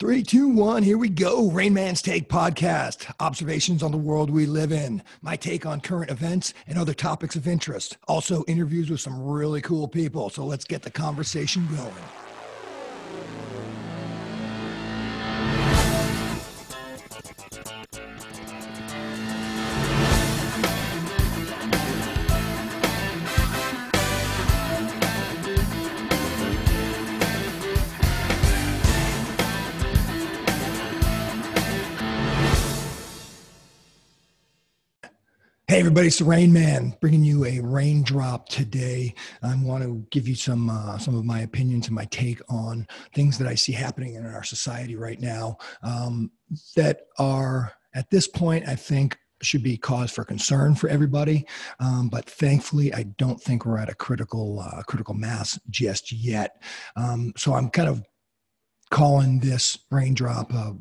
Three, two, one, here we go. Rain Man's Take podcast. Observations on the world we live in. My take on current events and other topics of interest. Also, interviews with some really cool people. So let's get the conversation going. Everybody, it's the Rain Man bringing you a raindrop today. I want to give you some uh, some of my opinions and my take on things that I see happening in our society right now um, that are at this point I think should be cause for concern for everybody. Um, but thankfully, I don't think we're at a critical uh, critical mass just yet. Um, so I'm kind of calling this raindrop. Uh,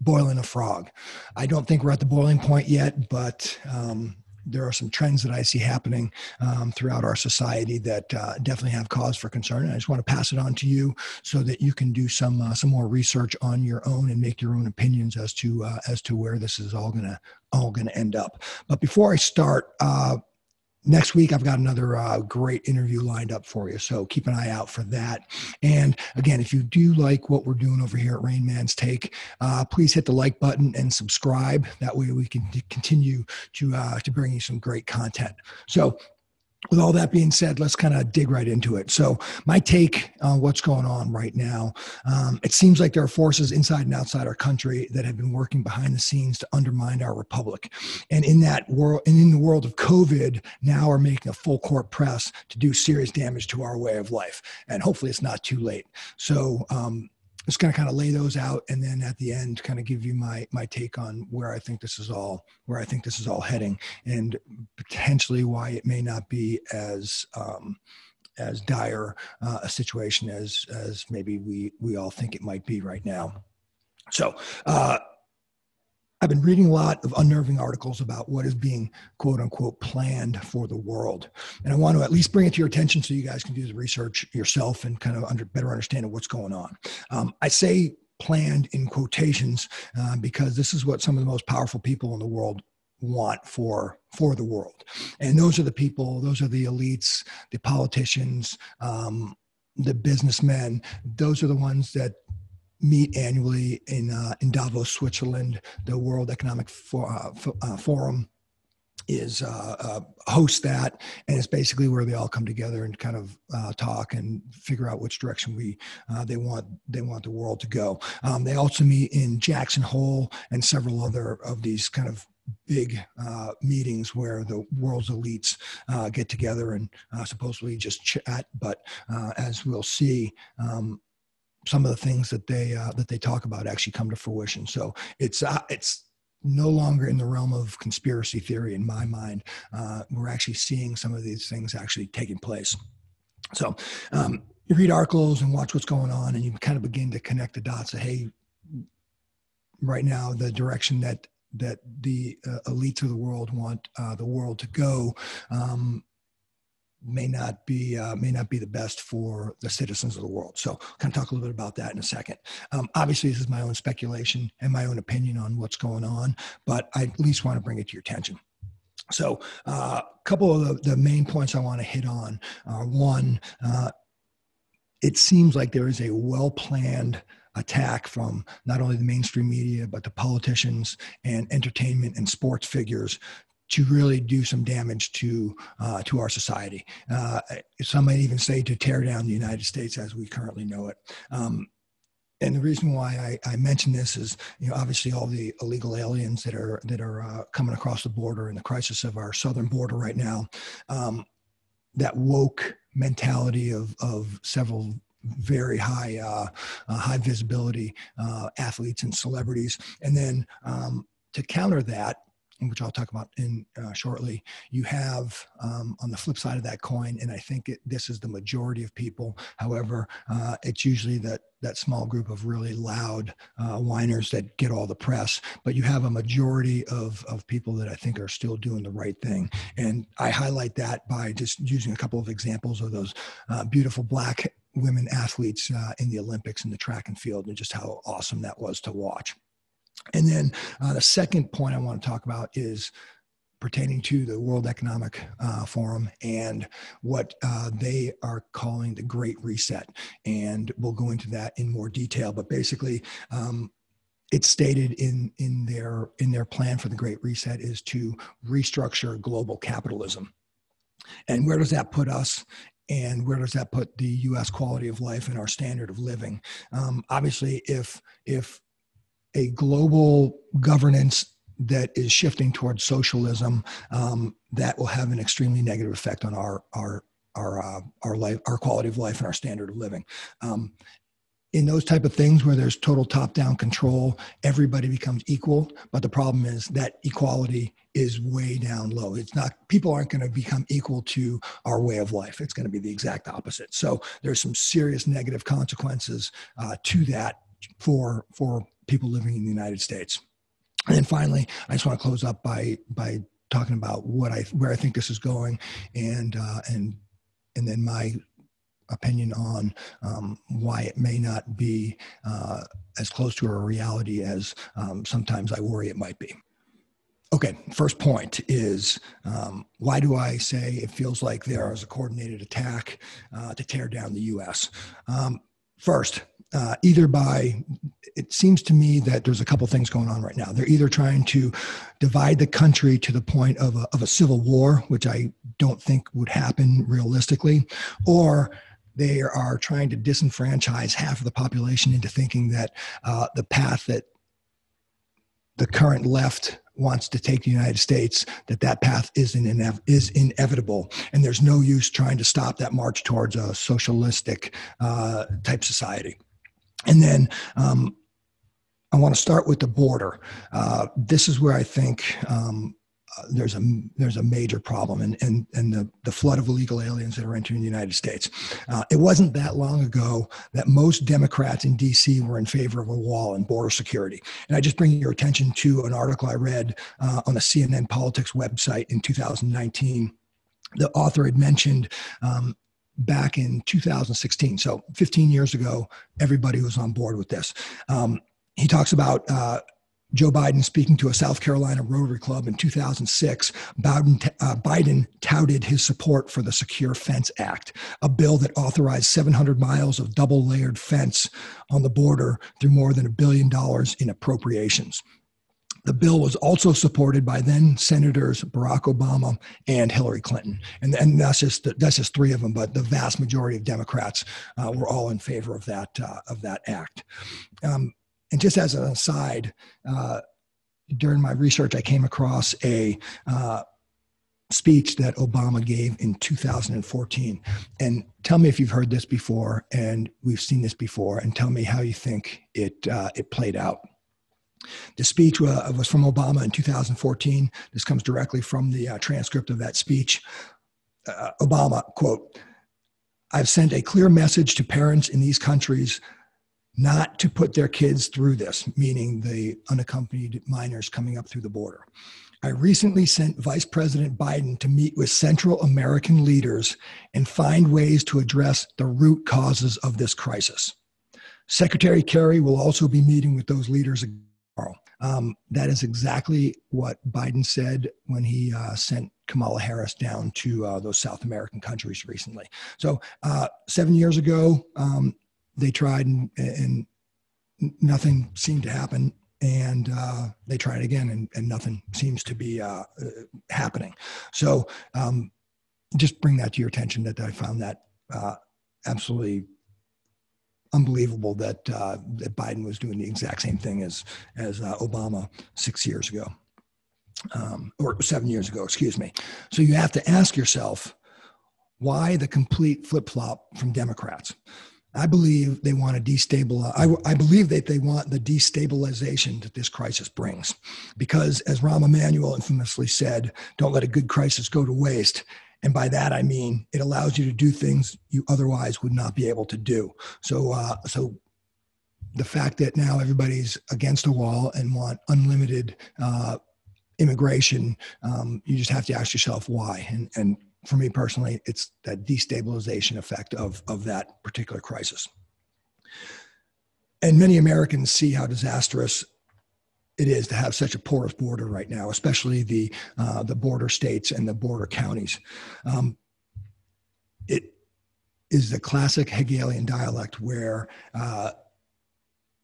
boiling a frog. I don't think we're at the boiling point yet, but um, there are some trends that I see happening um, throughout our society that uh, definitely have cause for concern. And I just want to pass it on to you so that you can do some uh, some more research on your own and make your own opinions as to uh, as to where this is all gonna all gonna end up. But before I start, uh, next week i've got another uh, great interview lined up for you so keep an eye out for that. And again if you do like what we're doing over here at rain man's take uh, please hit the like button and subscribe. That way we can continue to uh, to bring you some great content. So with all that being said, let's kind of dig right into it. So, my take on what's going on right now um, it seems like there are forces inside and outside our country that have been working behind the scenes to undermine our republic. And in that world, and in the world of COVID, now are making a full court press to do serious damage to our way of life. And hopefully, it's not too late. So, um, just going to kind of lay those out and then at the end kind of give you my my take on where i think this is all where i think this is all heading and potentially why it may not be as um, as dire uh, a situation as as maybe we we all think it might be right now. So uh, I've been reading a lot of unnerving articles about what is being quote unquote planned for the world. And I want to at least bring it to your attention so you guys can do the research yourself and kind of under, better understand what's going on. Um, I say planned in quotations uh, because this is what some of the most powerful people in the world want for for the world and those are the people those are the elites the politicians um, the businessmen those are the ones that meet annually in uh, in Davos, Switzerland. The World Economic For, uh, uh, Forum is uh, uh, host that, and it's basically where they all come together and kind of uh, talk and figure out which direction we they want they want the world to go. Um, they also meet in Jackson Hole and several other of these kind of big uh, meetings where the world's elites uh, get together and uh, supposedly just chat. But as we'll see, um, some of the things that they uh, that they talk about actually come to fruition. So it's uh, it's no longer in the realm of conspiracy theory in my mind. Uh, we're actually seeing some of these things actually taking place. So um, you read articles and watch what's going on, and you kind of begin to connect the dots. Of, hey, right now the direction that that the uh, elites of the world want uh, the world to go um, may not be uh, may not be the best for the citizens of the world. So, kind of talk a little bit about that in a second. Um, obviously, this is my own speculation and my own opinion on what's going on, but I at least want to bring it to your attention. So, a uh, couple of the, the, main points I want to hit on one, uh, it seems like there is a well planned attack from not only the mainstream media, but the politicians and entertainment and sports figures to really do some damage to uh, to our society. Uh, some might even say to tear down the United States as we currently know it. Um, and the reason why I, I mention this is, you know, obviously all the illegal aliens that are that are uh, coming across the border and the crisis of our southern border right now. Um, that woke mentality of of several very high uh, uh, high visibility uh, athletes and celebrities, and then um, to counter that, which I'll talk about in uh, shortly, you have um, on the flip side of that coin, and I think it, this is the majority of people. However, uh, it's usually that that small group of really loud uh, whiners that get all the press, but you have a majority of of people that I think are still doing the right thing, and I highlight that by just using a couple of examples of those uh, beautiful black women athletes uh, in the Olympics in the track and field, and just how awesome that was to watch. And then uh, the second point I want to talk about is pertaining to the World Economic uh, Forum and what uh, they are calling the Great Reset. And we'll go into that in more detail. But basically, um, it's stated in in their in their plan for the Great Reset is to restructure global capitalism. And where does that put us? And where does that put the U.S. quality of life and our standard of living? Um, obviously, if if a global governance that is shifting towards socialism um, that will have an extremely negative effect on our our our uh, our life our quality of life and our standard of living. Um, in those type of things where there's total top down control everybody becomes equal but the problem is that equality is way down low. It's not people aren't going to become equal to our way of life. It's going to be the exact opposite. So there's some serious negative consequences uh, to that for for people living in the United States. And then finally, I just want to close up by by talking about what I where I think this is going, and uh, and and then my opinion on um, why it may not be uh, as close to a reality as um, sometimes I worry it might be. Okay, first point is um, why do I say it feels like there is a coordinated attack uh, to tear down the US? Um, first, uh, either by it seems to me that there's a couple things going on right now. They're either trying to divide the country to the point of a, of a civil war, which I don't think would happen realistically, or they are trying to disenfranchise half of the population into thinking that uh, the path that the current left wants to take the United States, that that path is, inev- is inevitable. And there's no use trying to stop that march towards a socialistic uh, type society. And then um, I want to start with the border. Uh, this is where I think um, there's a there's a major problem and and and the, the flood of illegal aliens that are entering the United States. Uh, it wasn't that long ago that most Democrats in D.C. were in favor of a wall and border security. And I just bring your attention to an article I read uh, on the CNN Politics website in 2019. The author had mentioned um, back in 2016. So 15 years ago, everybody was on board with this. Um, he talks about uh, Joe Biden speaking to a South Carolina Rotary Club in 2006. Biden, uh, Biden touted his support for the Secure Fence Act, a bill that authorized 700 miles of double layered fence on the border through more than a billion dollars in appropriations. The bill was also supported by then Senators Barack Obama and Hillary Clinton, and, and that's just that's just three of them. But the vast majority of Democrats uh, were all in favor of that uh, of that act. Um, and just as an aside, uh, during my research, I came across a uh, speech that Obama gave in 2014. And tell me if you've heard this before, and we've seen this before, and tell me how you think it uh, it played out. The speech uh, was from Obama in 2014. This comes directly from the uh, transcript of that speech. Uh, Obama, quote, I've sent a clear message to parents in these countries not to put their kids through this, meaning the unaccompanied minors coming up through the border. I recently sent Vice President Biden to meet with Central American leaders and find ways to address the root causes of this crisis. Secretary Kerry will also be meeting with those leaders um, that is exactly what Biden said when he uh, sent Kamala Harris down to uh, those South American countries recently. So, uh, seven years ago, um, they tried and, and, nothing seemed to happen. And uh, they tried again, and, and nothing seems to be uh, uh, happening. So, um, just bring that to your attention that I found that absolutely unbelievable that uh, that Biden was doing the exact same thing as as uh, Obama six years ago, um, or seven years ago, excuse me. So you have to ask yourself, why the complete flip flop from Democrats? I believe they want to destabilize. I, I, believe that they want the destabilization that this crisis brings, because as Rahm Emanuel infamously said, "Don't let a good crisis go to waste." And by that I mean it allows you to do things you otherwise would not be able to do. So, uh, so the fact that now everybody's against a wall and want unlimited uh, immigration, um, you just have to ask yourself why. And, and for me personally, it's that destabilization effect of, of that particular crisis. And many Americans see how disastrous it is to have such a porous border right now, especially the uh, the border states and the border counties. Um, it is the classic Hegelian dialect where uh,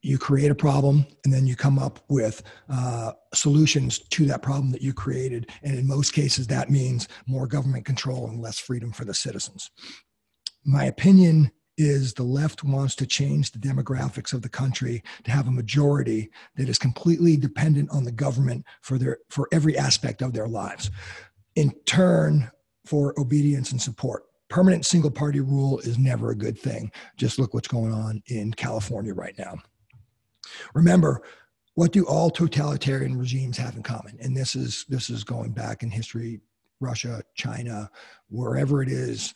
you create a problem and then you come up with uh, solutions to that problem that you created. And in most cases, that means more government control and less freedom for the citizens. My opinion is the left wants to change the demographics of the country to have a majority that is completely dependent on the government for their for every aspect of their lives in turn for obedience and support permanent single party rule is never a good thing just look what's going on in california right now Remember, what do all totalitarian regimes have in common? And this is this is going back in history, Russia, China, wherever it is.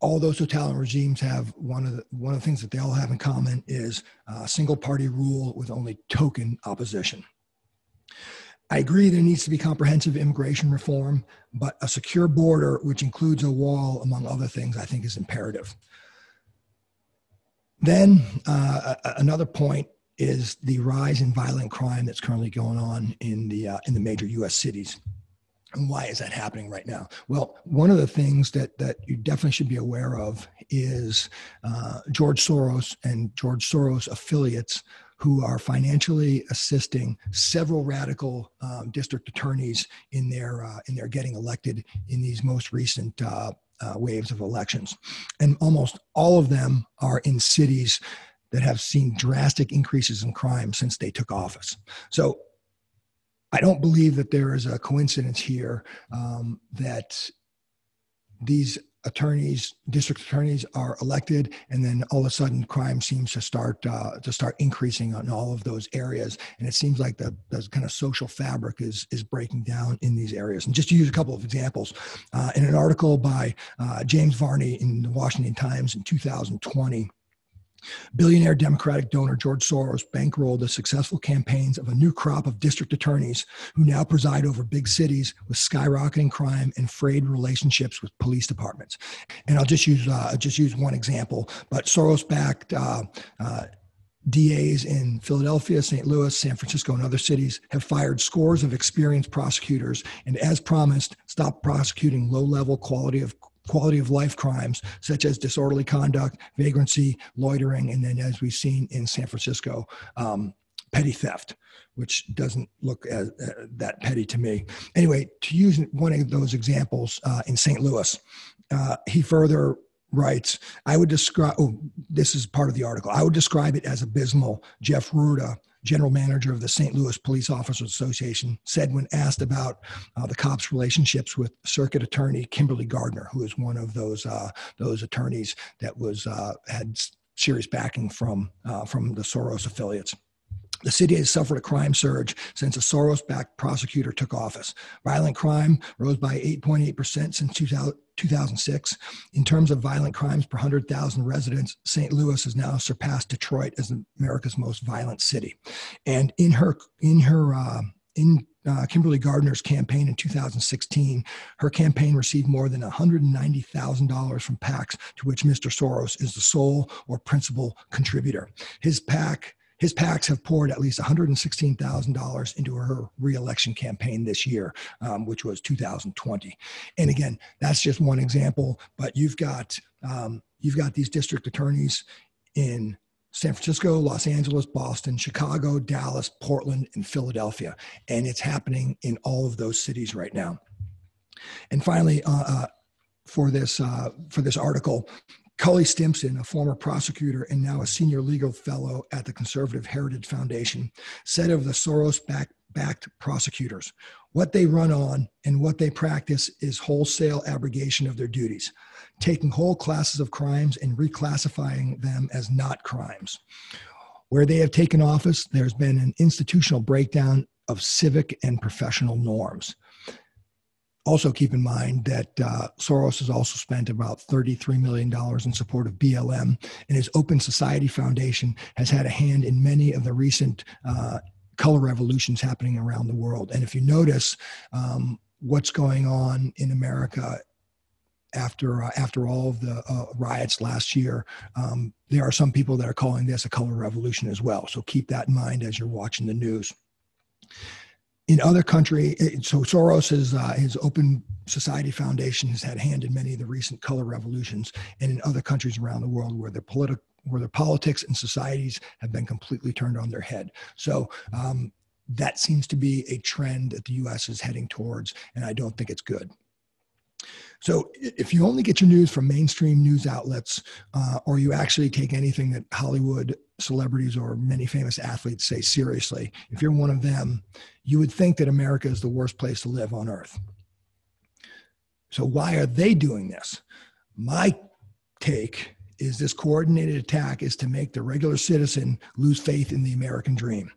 All those totalitarian regimes have one of the one of the things that they all have in common is single party rule with only token opposition. I agree there needs to be comprehensive immigration reform, but a secure border, which includes a wall, among other things, I think is imperative. Then uh, another point is the rise in violent crime that's currently going on in the uh, in the major U.S. cities. And why is that happening right now? Well, one of the things that that you definitely should be aware of is uh, George Soros and George Soros affiliates who are financially assisting several radical um, district attorneys in their uh, in their getting elected in these most recent uh, uh, waves of elections. And almost all of them are in cities that have seen drastic increases in crime since they took office. So I don't believe that there is a coincidence here um, that these attorneys, district attorneys are elected, and then all of a sudden crime seems to start uh, to start increasing on all of those areas. And it seems like the, the kind of social fabric is is breaking down in these areas. And just to use a couple of examples, uh, in an article by uh, James Varney in the Washington Times in 2020. Billionaire Democratic donor George Soros bankrolled the successful campaigns of a new crop of district attorneys who now preside over big cities with skyrocketing crime and frayed relationships with police departments. And I'll just use uh, just use one example, but Soros-backed. Uh, uh, DAs in Philadelphia, St. Louis, San Francisco, and other cities have fired scores of experienced prosecutors and, as promised, stopped prosecuting low level quality of quality of life crimes such as disorderly conduct, vagrancy, loitering, and then, as we've seen in San Francisco, um, petty theft, which doesn't look as, uh, that petty to me. Anyway, to use one of those examples uh, in St. Louis, uh, he further writes, I would describe, oh, this is part of the article, I would describe it as abysmal. Jeff Roorda general manager of the St. Louis Police Officers Association, said when asked about uh, the cops' relationships with Circuit Attorney Kimberly Gardner, who is one of those uh, those attorneys that was uh, had serious backing from uh, from the Soros affiliates. The city has suffered a crime surge since a Soros backed prosecutor took office. Violent crime rose by 8.8% since 2006. In terms of violent crimes per 100,000 residents, St. Louis has now surpassed Detroit as America's most violent city. And in her, in her, uh, in uh, Kimberly Gardner's campaign in 2016, her campaign received more than $190,000 from PACs to which Mr. Soros is the sole or principal contributor. His PAC his PACs have poured at least $116,000 into her reelection campaign this year, um, which was 2020. And again, that's just one example, but you've got um, you've got these district attorneys in San Francisco, Los Angeles, Boston, Chicago, Dallas, Portland, and Philadelphia. And it's happening in all of those cities right now. And finally, uh, uh, for this uh, for this article, Cully Stimson, a former prosecutor and now a senior legal fellow at the Conservative Heritage Foundation, said of the Soros backed prosecutors, what they run on and what they practice is wholesale abrogation of their duties, taking whole classes of crimes and reclassifying them as not crimes. Where they have taken office, there's been an institutional breakdown of civic and professional norms also keep in mind that uh, Soros has also spent about $33 million in support of BLM, and his Open Society Foundation has had a hand in many of the recent uh, color revolutions happening around the world. And if you notice um, what's going on in America after uh, after all of the uh, riots last year, um, there are some people that are calling this a color revolution as well. So keep that in mind as you're watching the news in other country, so Soros is uh, his Open Society Foundation has had hand in many of the recent color revolutions, and in other countries around the world where the political where their politics and societies have been completely turned on their head. So um, that seems to be a trend that the U.S. is heading towards, and I don't think it's good. So if you only get your news from mainstream news outlets, uh, or you actually take anything that Hollywood celebrities or many famous athletes say seriously, if you're one of them, you would think that America is the worst place to live on earth. So why are they doing this? My take is this coordinated attack is to make the regular citizen lose faith in the American dream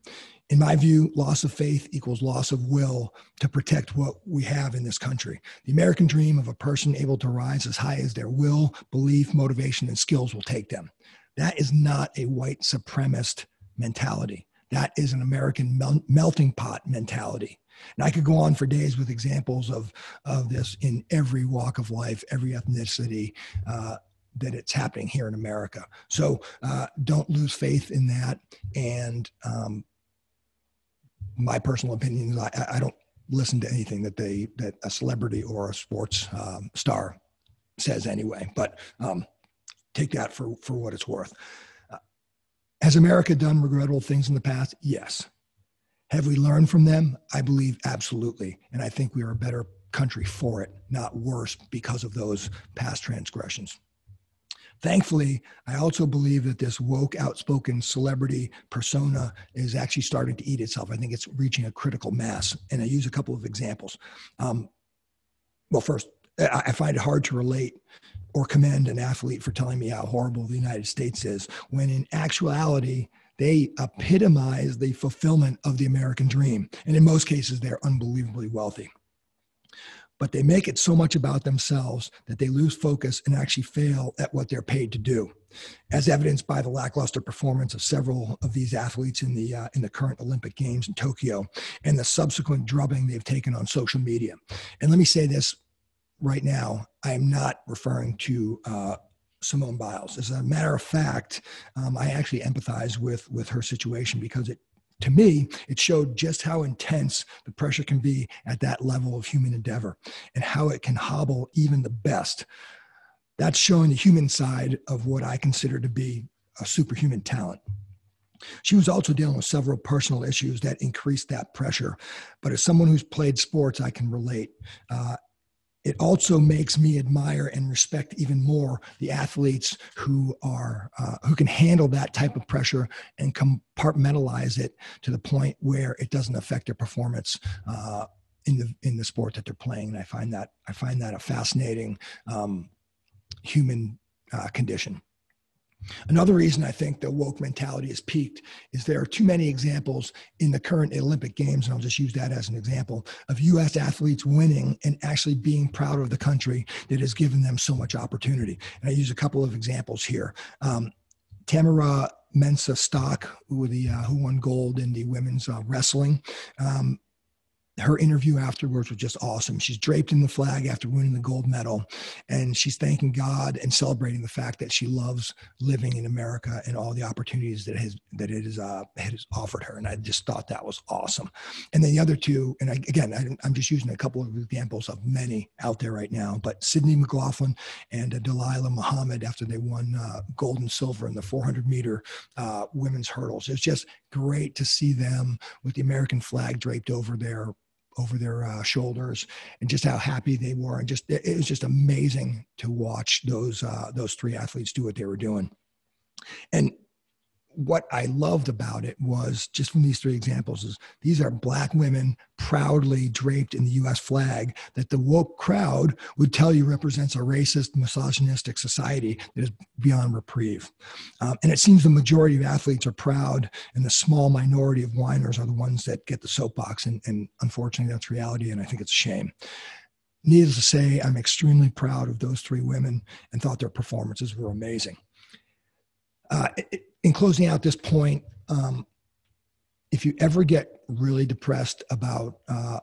in my view, loss of faith equals loss of will to protect what we have in this country. The American dream of a person able to rise as high as their will, belief, motivation, and skills will take them. That is not a white supremacist mentality. That is an American mel- melting pot mentality. And I could go on for days with examples of, of this in every walk of life, every ethnicity, uh, that it's happening here in America. So uh, don't lose faith in that. And um, my personal opinion is I, I don't listen to anything that they that a celebrity or a sports um, star says anyway. But um, take that for for what it's worth. Uh, has America done regrettable things in the past? Yes. Have we learned from them? I believe absolutely, and I think we are a better country for it, not worse because of those past transgressions. Thankfully, I also believe that this woke, outspoken celebrity persona is actually starting to eat itself. I think it's reaching a critical mass. And I use a couple of examples. Um, well, first, I find it hard to relate or commend an athlete for telling me how horrible the United States is, when in actuality, they epitomize the fulfillment of the American dream. And in most cases, they're unbelievably wealthy but they make it so much about themselves that they lose focus and actually fail at what they're paid to do as evidenced by the lackluster performance of several of these athletes in the uh, in the current Olympic Games in Tokyo and the subsequent drubbing they've taken on social media. And let me say this right now: I am not referring to uh, Simone Biles. As a matter of fact, um, I actually empathize with with her situation because it to me, it showed just how intense the pressure can be at that level of human endeavor and how it can hobble even the best. That's showing the human side of what I consider to be a superhuman talent. She was also dealing with several personal issues that increased that pressure. But as someone who's played sports, I can relate. Uh, it also makes me admire and respect even more the athletes who are uh, who can handle that type of pressure and compartmentalize it to the point where it doesn't affect their performance uh, in the in the sport that they're playing. And I find that I find that a fascinating um, human uh, condition. Another reason I think the woke mentality has peaked is there are too many examples in the current Olympic Games, and I'll just use that as an example, of US athletes winning and actually being proud of the country that has given them so much opportunity. And I use a couple of examples here. Um, Tamyra Mensah Stock, who, the, uh, who won gold in the women's uh, wrestling, um, her interview afterwards was just awesome. She's draped in the flag after winning the gold medal, and she's thanking God and celebrating the fact that she loves living in America and all the opportunities that has that it has uh, has offered her. And I just thought that was awesome. And then the other two, and I, again, I, am just using a couple of examples of many out there right now, but Sydney McLaughlin and uh, Dalilah Muhammad after they won uh, gold and silver in the 400 meter uh, women's hurdles. It's just great to see them with the American flag draped over their over their uh, shoulders and just how happy they were. And just it was just amazing to watch those uh, those three athletes do what they were doing. And what I loved about it was just from these three examples is these are black women proudly draped in the US flag that the woke crowd would tell you represents a racist, misogynistic society that is beyond reprieve. Um, and it seems the majority of athletes are proud and the small minority of whiners are the ones that get the soapbox. And, and unfortunately, that's reality. And I think it's a shame. Needless to say, I'm extremely proud of those three women and thought their performances were amazing. Uh, it, in closing out this point, um, if you ever get really depressed about uh,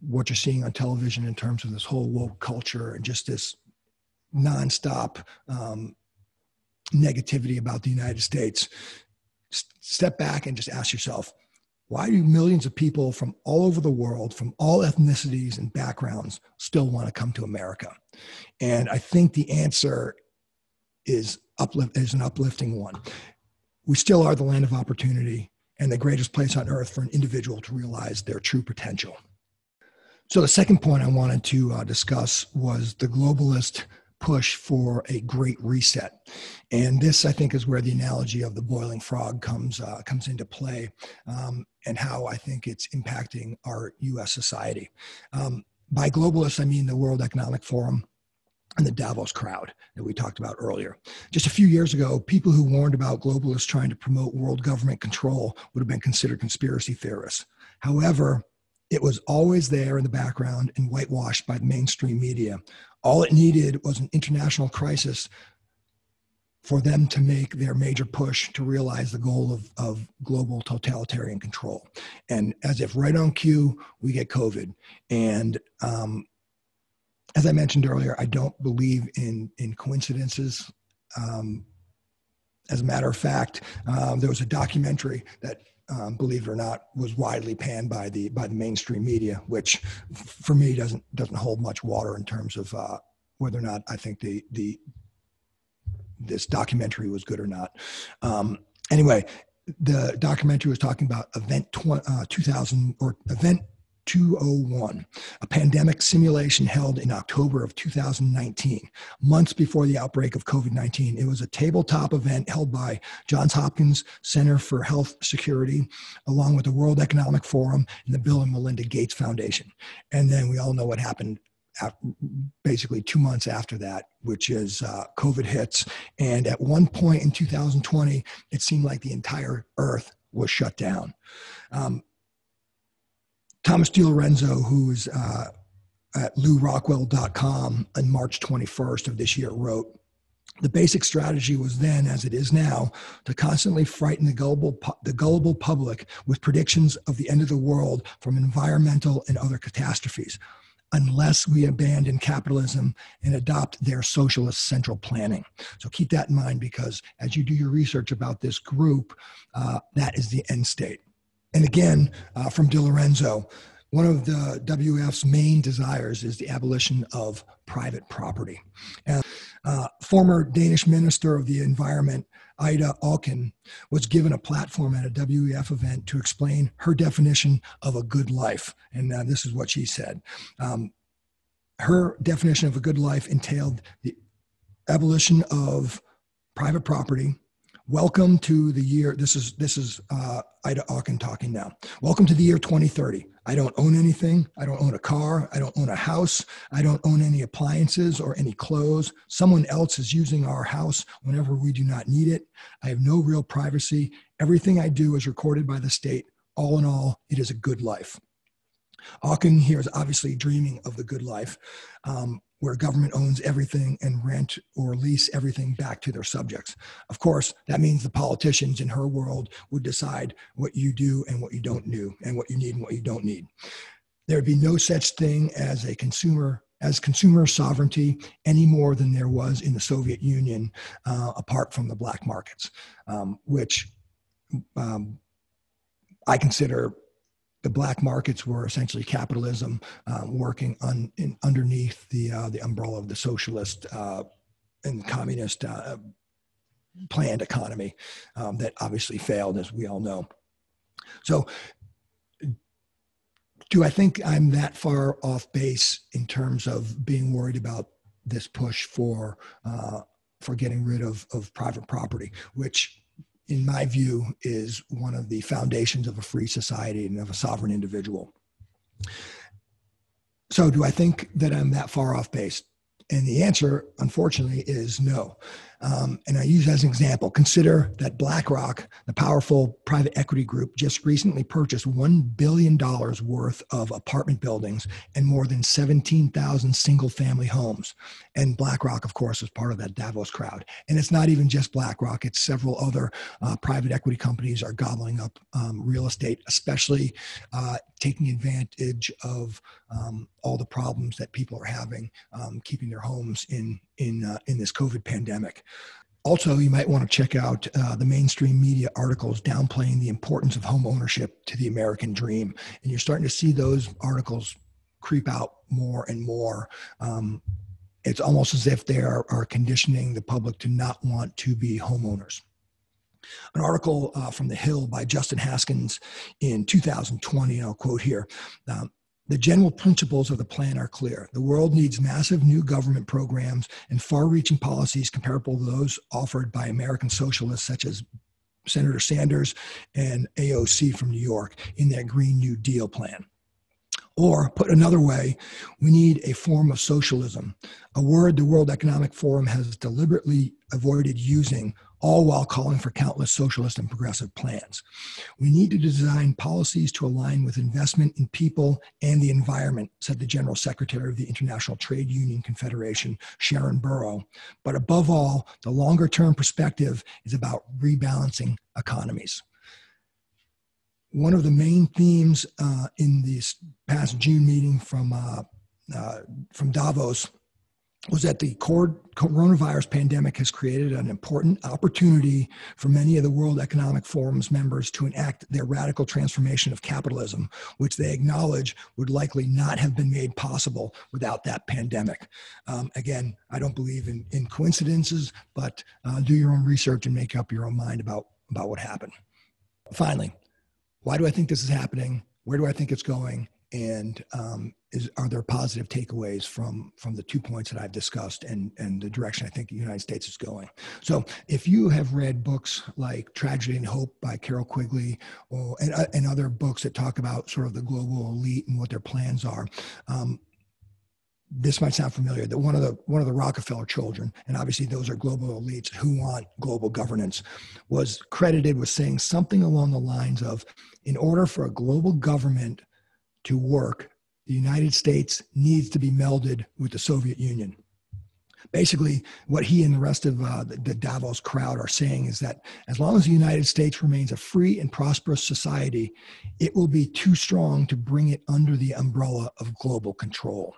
what you're seeing on television in terms of this whole woke culture and just this nonstop um, negativity about the United States, step back and just ask yourself, why do millions of people from all over the world, from all ethnicities and backgrounds, still want to come to America? And I think the answer is uplift is an uplifting one we still are the land of opportunity and the greatest place on earth for an individual to realize their true potential. So, the second point I wanted to uh, discuss was the globalist push for a great reset. And this, I think, is where the analogy of the boiling frog comes, uh, comes into play um, and how I think it's impacting our US society. Um, by globalists, I mean the World Economic Forum, and the Davos crowd that we talked about earlier. Just a few years ago, people who warned about globalists trying to promote world government control would have been considered conspiracy theorists. However, it was always there in the background and whitewashed by the mainstream media. All it needed was an international crisis for them to make their major push to realize the goal of, of global totalitarian control. And as if right on cue, we get COVID. And um, as I mentioned earlier, I don't believe in in coincidences. Um, as a matter of fact, um, there was a documentary that, um, believe it or not, was widely panned by the by the mainstream media, which for me doesn't doesn't hold much water in terms of uh, whether or not I think the the this documentary was good or not. Um, anyway, the documentary was talking about event tw- uh, 2000 or event 201, a pandemic simulation held in October of 2019, months before the outbreak of COVID 19. It was a tabletop event held by Johns Hopkins Center for Health Security, along with the World Economic Forum and the Bill and Melinda Gates Foundation. And then we all know what happened basically two months after that, which is uh, COVID hits. And at one point in 2020, it seemed like the entire earth was shut down. Um, Thomas DiLorenzo, who is uh, at lewrockwell.com on March 21st of this year, wrote, the basic strategy was then, as it is now, to constantly frighten the gullible, the gullible public with predictions of the end of the world from environmental and other catastrophes, unless we abandon capitalism and adopt their socialist central planning. So keep that in mind because as you do your research about this group, uh, that is the end state. And again, uh, from DiLorenzo, one of the WF's main desires is the abolition of private property. And, uh, former Danish Minister of the Environment, Ida Auken, was given a platform at a WEF event to explain her definition of a good life. And uh, this is what she said. Um, her definition of a good life entailed the abolition of private property, Welcome to the year. This is this is uh, Ida Auken talking now. Welcome to the year 2030. I don't own anything. I don't own a car. I don't own a house. I don't own any appliances or any clothes. Someone else is using our house whenever we do not need it. I have no real privacy. Everything I do is recorded by the state. All in all, it is a good life. Auken here is obviously dreaming of the good life. Um, where government owns everything and rent or lease everything back to their subjects. Of course, that means the politicians in her world would decide what you do and what you don't do, and what you need and what you don't need. There would be no such thing as a consumer as consumer sovereignty any more than there was in the Soviet Union, uh, apart from the black markets, um, which um, I consider the black markets were essentially capitalism uh, working in, underneath the uh, the umbrella of the socialist uh, and communist uh, planned economy um, that obviously failed, as we all know. So, do I think I'm that far off base in terms of being worried about this push for uh, for getting rid of of private property, which in my view is one of the foundations of a free society and of a sovereign individual. So, do I think that I'm that far off base? And the answer, unfortunately, is no. Um, and I use as an example, consider that BlackRock, the powerful private equity group, just recently purchased $1 billion worth of apartment buildings and more than 17,000 single family homes. And BlackRock, of course, is part of that Davos crowd. And it's not even just BlackRock, it's several other uh, private equity companies are gobbling up um, real estate, especially uh, taking advantage of um, all the problems that people are having um, keeping their homes in in uh, in this COVID pandemic. Also, you might want to check out uh, the mainstream media articles downplaying the importance of home ownership to the American dream, and you're starting to see those articles creep out more and more. Um, it's almost as if they are, are conditioning the public to not want to be homeowners an article uh, from The Hill by Justin Haskins in 2020, and I'll quote here. Um, the general principles of the plan are clear. The world needs massive new government programs and far reaching policies comparable to those offered by American socialists such as Senator Sanders and AOC from New York in their Green New Deal plan. Or, put another way, we need a form of socialism, a word the World Economic Forum has deliberately avoided using all while calling for countless socialist and progressive plans. We need to design policies to align with investment in people and the environment, said the General Secretary of the International Trade Union Confederation, Sharon Burrow. But above all, the longer term perspective is about rebalancing economies. One of the main themes uh, in this past June meeting from, uh, uh, from Davos was that the coronavirus pandemic has created an important opportunity for many of the World Economic Forum's members to enact their radical transformation of capitalism, which they acknowledge would likely not have been made possible without that pandemic. Um, again, I don't believe in, in coincidences, but uh, do your own research and make up your own mind about, about what happened. Finally, why do I think this is happening? Where do I think it's going? And um, is are there positive takeaways from from the two points that I've discussed and and the direction I think the United States is going. So if you have read books like Tragedy and Hope by Carroll Quigley or and, uh, and other books that talk about sort of the global elite and what their plans are. Um, this might sound familiar that one of the one of the Rockefeller children, and obviously those are global elites who want global governance, was credited with saying something along the lines of, in order for a global government to work, the United States needs to be melded with the Soviet Union. Basically, what he and the rest of uh, the, the Davos crowd are saying is that as long as the United States remains a free and prosperous society, it will be too strong to bring it under the umbrella of global control.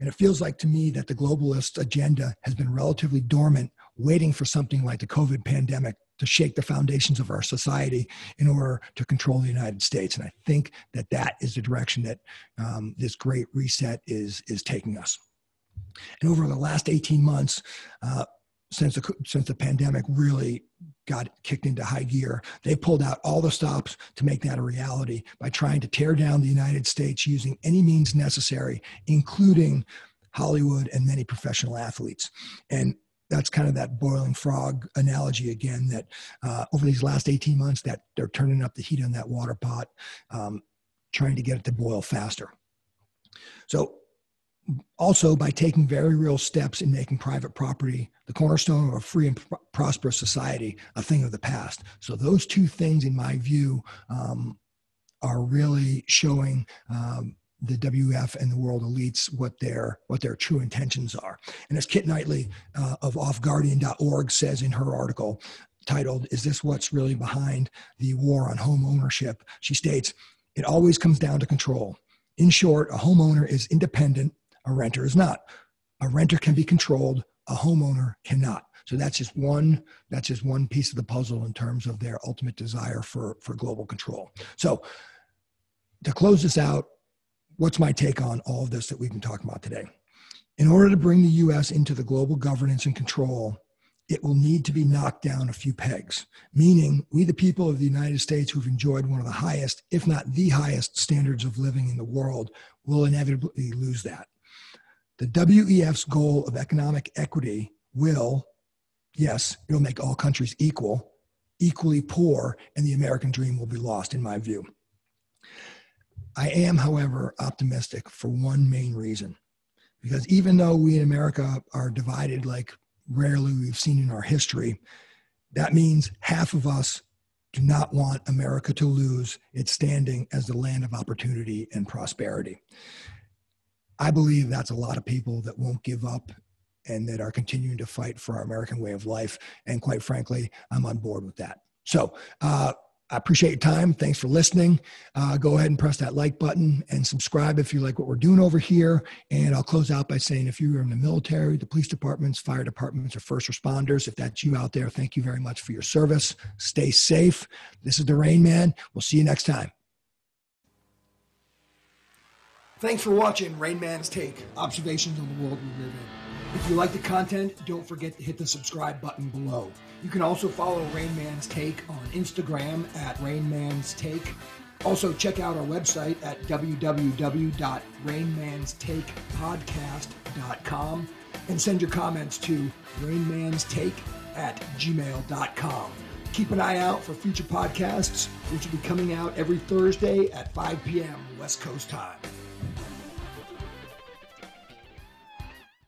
And it feels like to me that the globalist agenda has been relatively dormant, waiting for something like the COVID pandemic to shake the foundations of our society in order to control the United States. And I think that that is the direction that um, this great reset is, is taking us. And over the last 18 months, uh, since the, since the pandemic really got kicked into high gear, they pulled out all the stops to make that a reality by trying to tear down the United States using any means necessary, including Hollywood and many professional athletes. And that's kind of that boiling frog analogy again that uh, over these last 18 months that they're turning up the heat on that water pot um, trying to get it to boil faster. So also by taking very real steps in making private property the cornerstone of a free and pr- prosperous society a thing of the past. So those two things in my view um, are really showing um, the WF and the world elites what their what their true intentions are. And as Kit Knightley uh, of offguardian.org says in her article titled "Is this what's really behind the war on home ownership?" She states, "It always comes down to control. In short, a homeowner is independent, a renter is not. A renter can be controlled, a homeowner cannot." So that's just one that's just one piece of the puzzle in terms of their ultimate desire for for global control. So to close this out, what's my take on all of this that we've been talking about today? In order to bring the US into the global governance and control, it will need to be knocked down a few pegs, meaning we, the people of the United States who've enjoyed one of the highest, if not the highest, standards of living in the world, will inevitably lose that. The WEF's goal of economic equity will, yes, it'll make all countries equal, equally poor, and the American dream will be lost, in my view. I am, however, optimistic for one main reason. Because even though we in America are divided like rarely we've seen in our history, that means half of us do not want America to lose its standing as the land of opportunity and prosperity. I believe that's a lot of people that won't give up and that are continuing to fight for our American way of life. And quite frankly, I'm on board with that. So, uh, I appreciate your time. Thanks for listening. Uh, go ahead and press that like button and subscribe if you like what we're doing over here. And I'll close out by saying if you're in the military, the police departments, fire departments, or first responders, if that's you out there, thank you very much for your service. Stay safe. This is the Rain Man. We'll see you next time. Thanks for watching Rain Man's Take Observations on the World We Live In. If you like the content, don't forget to hit the subscribe button below. You can also follow Rain Man's Take on Instagram at Rain Man's Take. Also, check out our website at www.rainmanstakepodcast.com and send your comments to rainmanstake at gmail.com. Keep an eye out for future podcasts, which will be coming out every Thursday at 5 p.m. West Coast time.